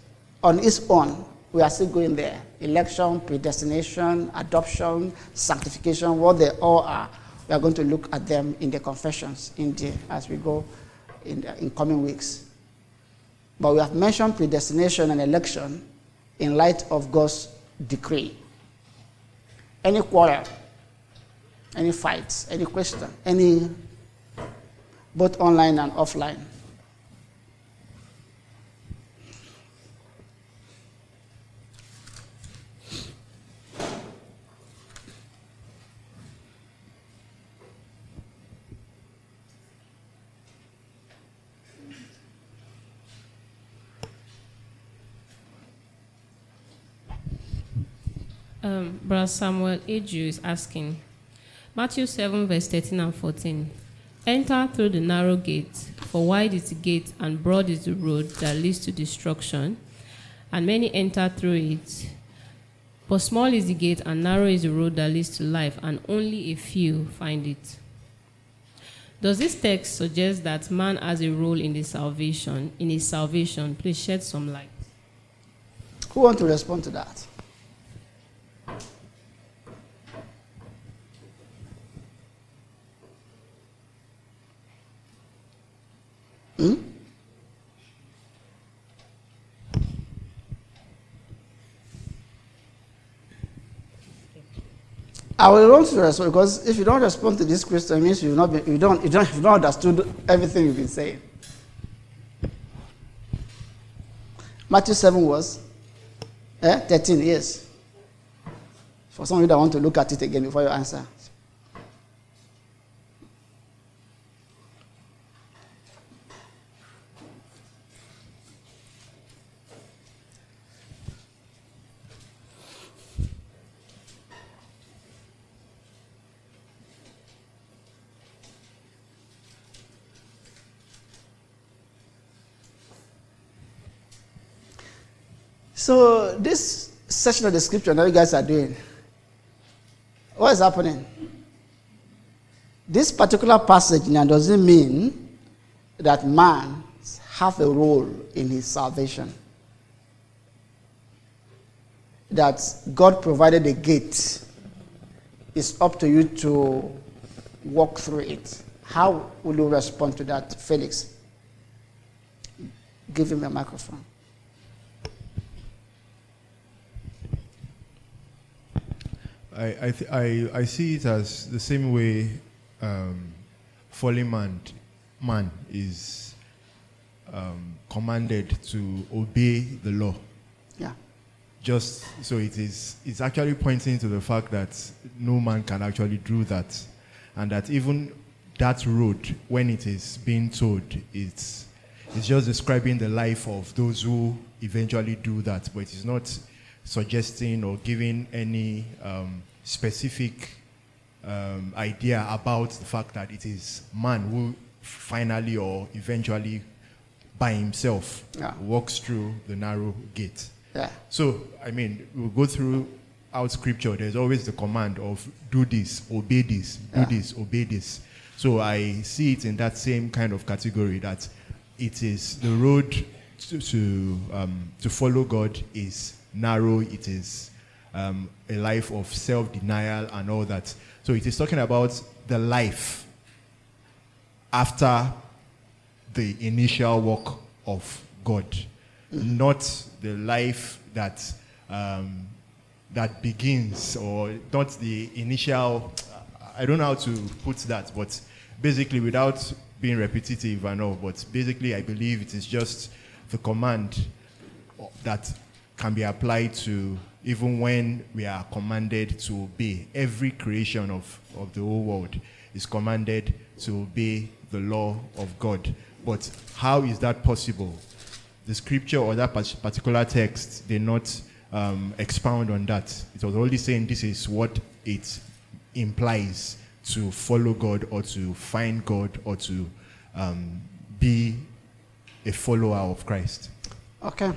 [SPEAKER 1] on its own, we are still going there. Election, predestination, adoption, sanctification, what they all are. We are going to look at them in the confessions in the, as we go in, the, in coming weeks. But we have mentioned predestination and election in light of God's decree. Any quarrel, any fights, any question, any both online and offline.
[SPEAKER 6] Um, Brother Samuel Eju is asking Matthew 7, verse 13 and 14. Enter through the narrow gate, for wide is the gate and broad is the road that leads to destruction, and many enter through it. But small is the gate and narrow is the road that leads to life, and only a few find it. Does this text suggest that man has a role in the salvation, in his salvation? Please shed some light.
[SPEAKER 1] Who want to respond to that? I will to respond because if you don't respond to this question, it means you've not been, you don't, you don't, you've not understood everything you've been saying. Matthew 7 was eh, 13 years. For some of you that want to look at it again before you answer. So this section of the scripture that you guys are doing, what is happening? This particular passage now doesn't mean that man have a role in his salvation. That God provided a gate. It's up to you to walk through it. How will you respond to that, Felix? Give him a microphone.
[SPEAKER 4] I, I, th- I, I see it as the same way um, fallen man, man is um, commanded to obey the law.
[SPEAKER 1] Yeah.
[SPEAKER 4] Just so it is, it's actually pointing to the fact that no man can actually do that, and that even that road, when it is being told, it's it's just describing the life of those who eventually do that, but it's not suggesting or giving any um, specific um, idea about the fact that it is man who finally or eventually by himself
[SPEAKER 1] Yeah.
[SPEAKER 4] walks through the narrow gate.
[SPEAKER 1] Yeah.
[SPEAKER 4] So, I mean, we'll go through out scripture. There's always the command of do this, obey this, do
[SPEAKER 1] Yeah.
[SPEAKER 4] this, obey this. So I see it in that same kind of category that it is the road to to, um, to follow God is narrow. It is um, a life of self denial and all that. So it is talking about the life after the initial work of God, not the life that um, that begins or not the initial. I don't know how to put that, but basically, without being repetitive and all, but basically, I believe it is just the command that can be applied to even when we are commanded to obey. Every creation of, of the whole world is commanded to obey the law of God. But how is that possible? The scripture or that particular text did not um, expound on that. It was only saying this is what it implies to follow God or to find God or to um, be a follower of Christ.
[SPEAKER 1] Okay.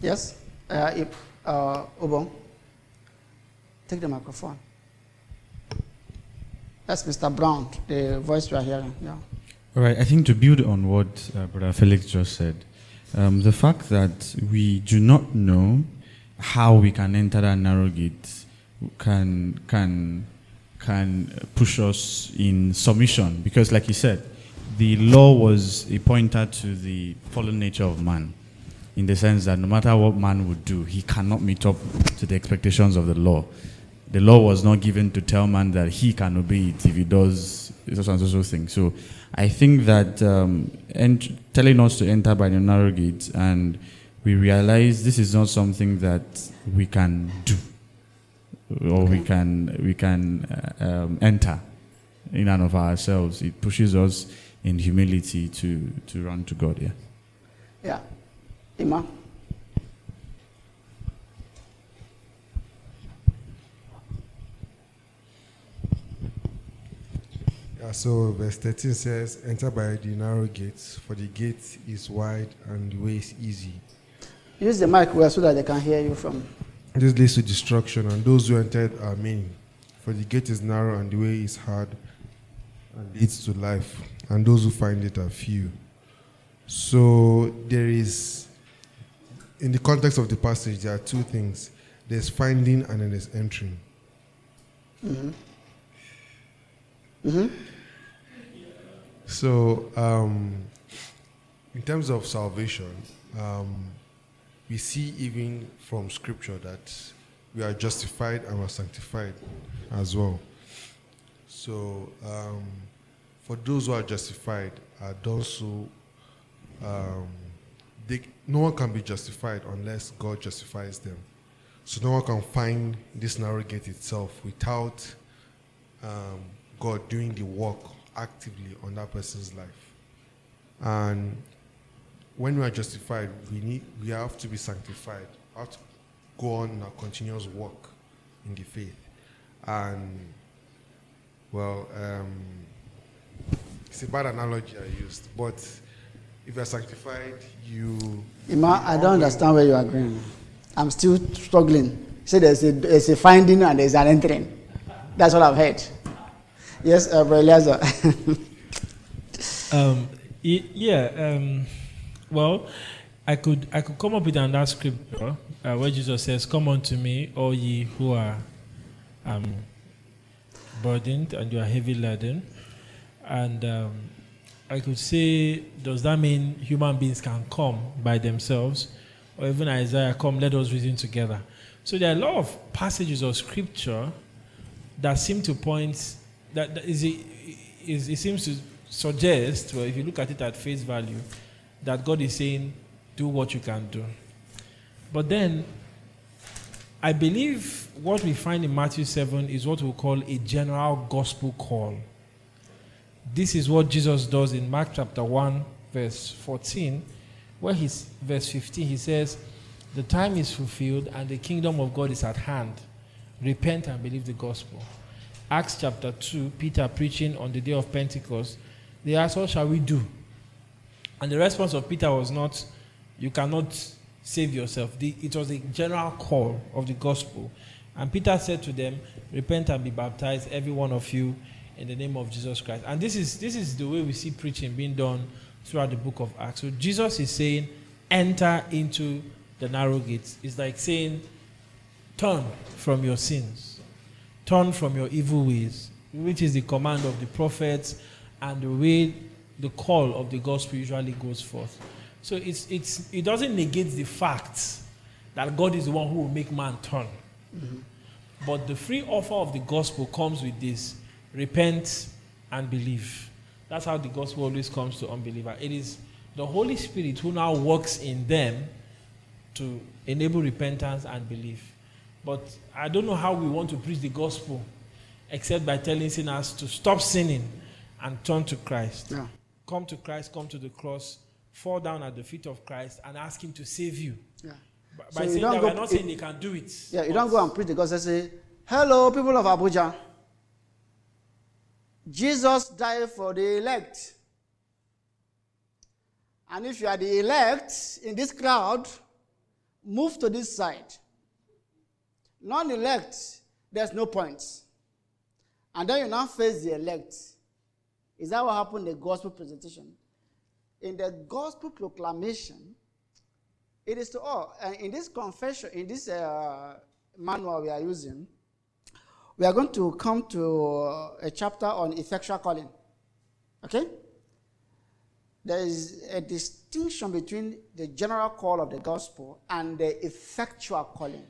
[SPEAKER 1] Yes? Uh, if, uh, Obong, take the microphone. That's Mr. Brown, the voice we are hearing. Yeah.
[SPEAKER 3] All right, I think to build on what uh, Brother Felix just said, um, the fact that we do not know how we can enter that narrow gate can can can push us in submission because, like you said, the law was a pointer to the fallen nature of man, in the sense that no matter what man would do, he cannot meet up to the expectations of the law. The law was not given to tell man that he can obey it if he does such and such thing. So I think that um, ent- telling us to enter by the narrow gate and we realize this is not something that we can do or we can we can uh, um, enter in and of ourselves. It pushes us in humility to to run to God. Yeah.
[SPEAKER 1] Yeah.
[SPEAKER 5] Yeah, so verse 13 says, Enter by the narrow gate, for the gate is wide and the way is easy.
[SPEAKER 1] Use the mic well so that they can hear you from.
[SPEAKER 5] This leads to destruction, and those who entered are many. For the gate is narrow and the way is hard and leads to life, and those who find it are few. So there is, in the context of the passage, there are two things there's finding and then there's entering. So, um, in terms of salvation, um, we see even from scripture that we are justified and we're sanctified as well. So, um, for those who are justified, are those who um, they, no one can be justified unless God justifies them. So no one can find this narrow gate itself without um, God doing the work actively on that person's life. And when we are justified, we need we have to be sanctified. We have to go on our continuous walk in the faith. And well, um, it's a bad analogy I used, but if you are sanctified, you
[SPEAKER 1] Ima, I don't understand where you are going. I'm still struggling. Say there's a, there's a finding and there's an entering. That's what I've heard. Yes, uh, Brother Eliezer.
[SPEAKER 7] Um, y- yeah. Um, well, I could I could come up with another scripture uh, where Jesus says, "Come unto me, all ye who are um, burdened and you are heavy laden," and um, I could say, does that mean human beings can come by themselves, or even Isaiah, "Come, let us reason together"? So there are a lot of passages of scripture that seem to point that, that is, it seems to suggest, well, if you look at it at face value, that God is saying, do what you can do. But then, I believe what we find in Matthew 7 is what we call a general gospel call. This is what Jesus does in Mark chapter 1, verse 14, where he's, verse 15, he says, The time is fulfilled and the kingdom of God is at hand. Repent and believe the gospel. Acts chapter 2, Peter preaching on the day of Pentecost, they asked, What shall we do? And the response of Peter was not, You cannot save yourself. The, it was a general call of the gospel. And Peter said to them, Repent and be baptized, every one of you, in the name of Jesus Christ. And this is, this is the way we see preaching being done throughout the book of Acts. So Jesus is saying, Enter into the narrow gates. It's like saying, turn from your sins, turn from your evil ways, which is the command of the prophets and the way the call of the gospel usually goes forth. So it's, it's, it doesn't negate the fact that God is the one who will make man turn. Mm-hmm. But the free offer of the gospel comes with this repent and believe. That's how the gospel always comes to unbeliever. It is the Holy Spirit who now works in them to enable repentance and belief. But I don't know how we want to preach the gospel except by telling sinners to stop sinning and turn to Christ.
[SPEAKER 1] Yeah.
[SPEAKER 7] Come to Christ, come to the cross, fall down at the feet of Christ and ask Him to save you.
[SPEAKER 1] Yeah.
[SPEAKER 7] By
[SPEAKER 1] So
[SPEAKER 7] by
[SPEAKER 1] you don't
[SPEAKER 7] that,
[SPEAKER 1] go-
[SPEAKER 7] we're not saying they can do it.
[SPEAKER 1] Yeah, you don't go and preach the gospel and say, Hello, people of Abuja. Jesus died for the elect. And if you are the elect in this crowd, move to this side. Non elect, there's no point. And then you now face the elect. Is that what happened in the gospel presentation? In the gospel proclamation, it is to all. And in this confession, in this uh, manual we are using, we are going to come to uh, a chapter on effectual calling. Okay? There is a distinction between the general call of the gospel and the effectual calling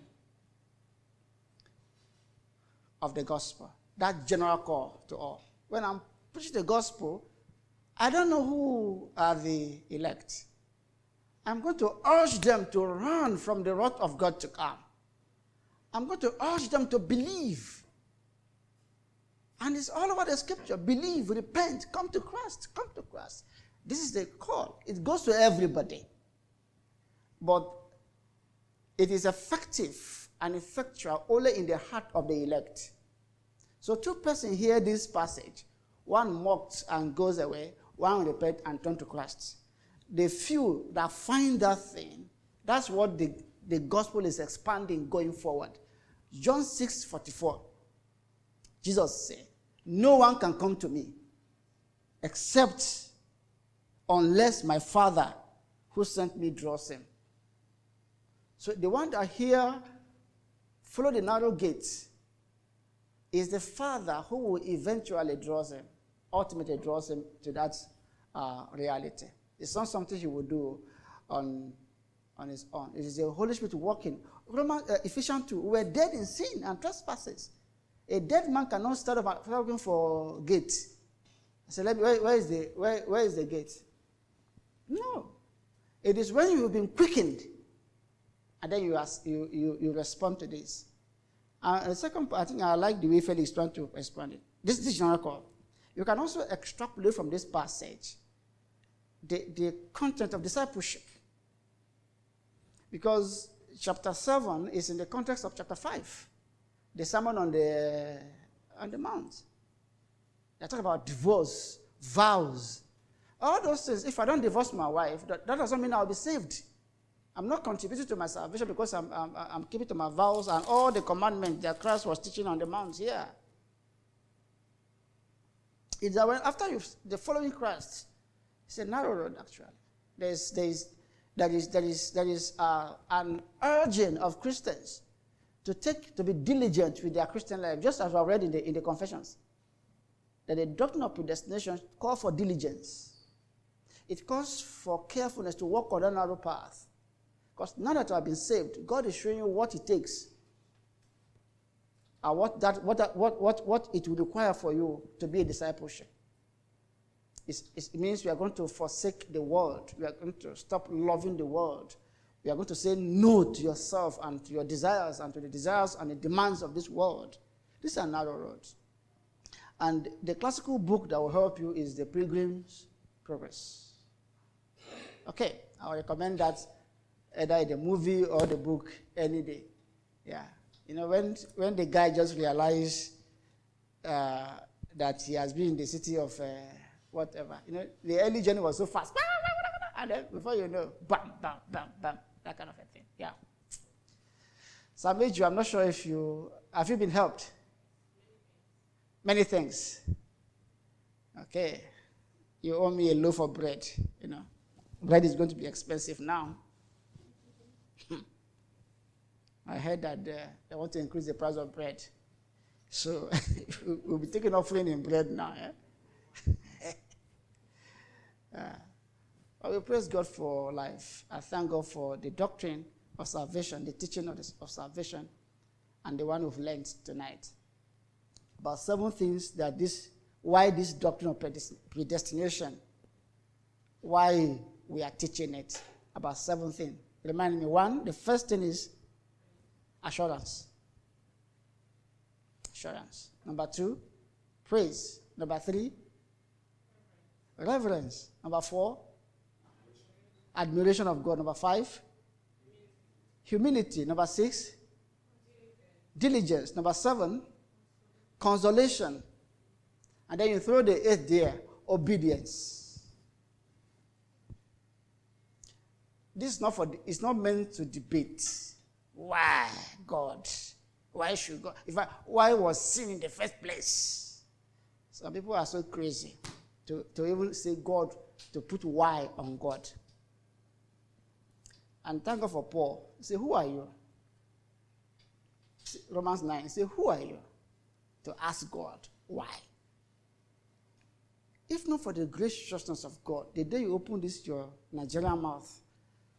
[SPEAKER 1] of the gospel. That general call to all. When I'm preaching the gospel, I don't know who are the elect. I'm going to urge them to run from the wrath of God to come. I'm going to urge them to believe. And it's all over the scripture. Believe, repent, come to Christ, come to Christ. This is the call. It goes to everybody. But it is effective and effectual only in the heart of the elect. So two persons hear this passage. One mocks and goes away. One repent and turn to Christ. The few that find that thing, that's what the, the gospel is expanding going forward. John 6 44. Jesus said, No one can come to me except unless my Father who sent me draws him. So the one that here follow the narrow gate is the Father who will eventually draws him, ultimately draws him to that uh, reality. It's not something he will do on, on his own. It is the Holy Spirit working. Roman, uh, Ephesians 2, we were dead in sin and trespasses. A dead man cannot start looking for gate. I said, where, where, is the, where, where is the gate? No. It is when you've been quickened and then you, ask, you, you, you respond to this. Uh, the second part, I think I like the way Felix trying to explain it. This, this is general call. You can also extrapolate from this passage the, the content of discipleship. Because chapter 7 is in the context of chapter 5, the sermon on the, on the mount. They talk about divorce, vows, all those things. If I don't divorce my wife, that, that doesn't mean I'll be saved. I'm not contributing to my salvation because I'm, I'm, I'm keeping to my vows and all the commandments that Christ was teaching on the mount here. It's that when after you the following Christ, it's a narrow road actually. There's there's there is there is there is uh, an urging of Christians to take to be diligent with their Christian life, just as I read in the in the confessions. That the doctrine of predestination calls for diligence. It calls for carefulness to walk on that narrow path. Because now that you have been saved, God is showing you what it takes and what, that, what, what, what, what it will require for you to be a discipleship. It's- it means we are going to forsake the world. We are going to stop loving the world. We are going to say no to yourself and to your desires and to the desires and the demands of this world. These are narrow roads. And the classical book that will help you is The Pilgrim's Progress. Okay, I recommend that either in the movie or the book any day. Yeah. You know, when, when the guy just realized uh, that he has been in the city of uh, whatever, you know, the early journey was so fast. And then before you know, bam, bam, bam, bam, that kind of a thing. Yeah. Sameju, I'm not sure if you, have you been helped? Many things. Okay. You owe me a loaf of bread, you know. Bread is going to be expensive now. I heard that uh, they want to increase the price of bread. So we'll be taking offering in bread now. Eh? uh, but we praise God for life. I thank God for the doctrine of salvation, the teaching of, this, of salvation, and the one we've learned tonight. About seven things that this, why this doctrine of predestination, why we are teaching it. About seven things. Remind me, one, the first thing is assurance. Assurance. Number two, praise. Number three, reverence. Number four, admiration of God. Number five, humility. Number six, diligence. Number seven, consolation. And then you throw the eighth there, obedience. This is not for it's not meant to debate. Why God? Why should God? If I, why was sin in the first place? Some people are so crazy to, to even say God, to put why on God. And thank God for Paul. Say, who are you? Romans 9. Say, who are you? To ask God why. If not for the graciousness of God, the day you open this your Nigerian mouth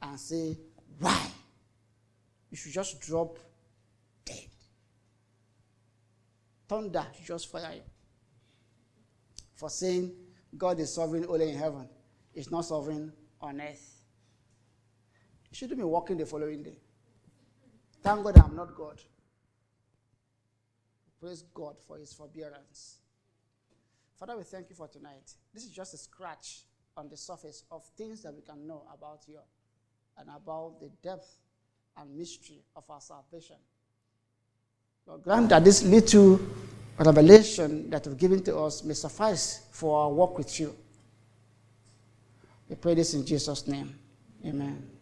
[SPEAKER 1] and say, why? You should just drop dead. Thunder should just fire you. For saying God is sovereign only in heaven, it's not sovereign on earth. You shouldn't be walking the following day. Thank God I'm not God. Praise God for his forbearance. Father, we thank you for tonight. This is just a scratch on the surface of things that we can know about you and about the depth and mystery of our salvation. Lord, grant that this little revelation that you've given to us may suffice for our walk with you. We pray this in Jesus' name. Amen.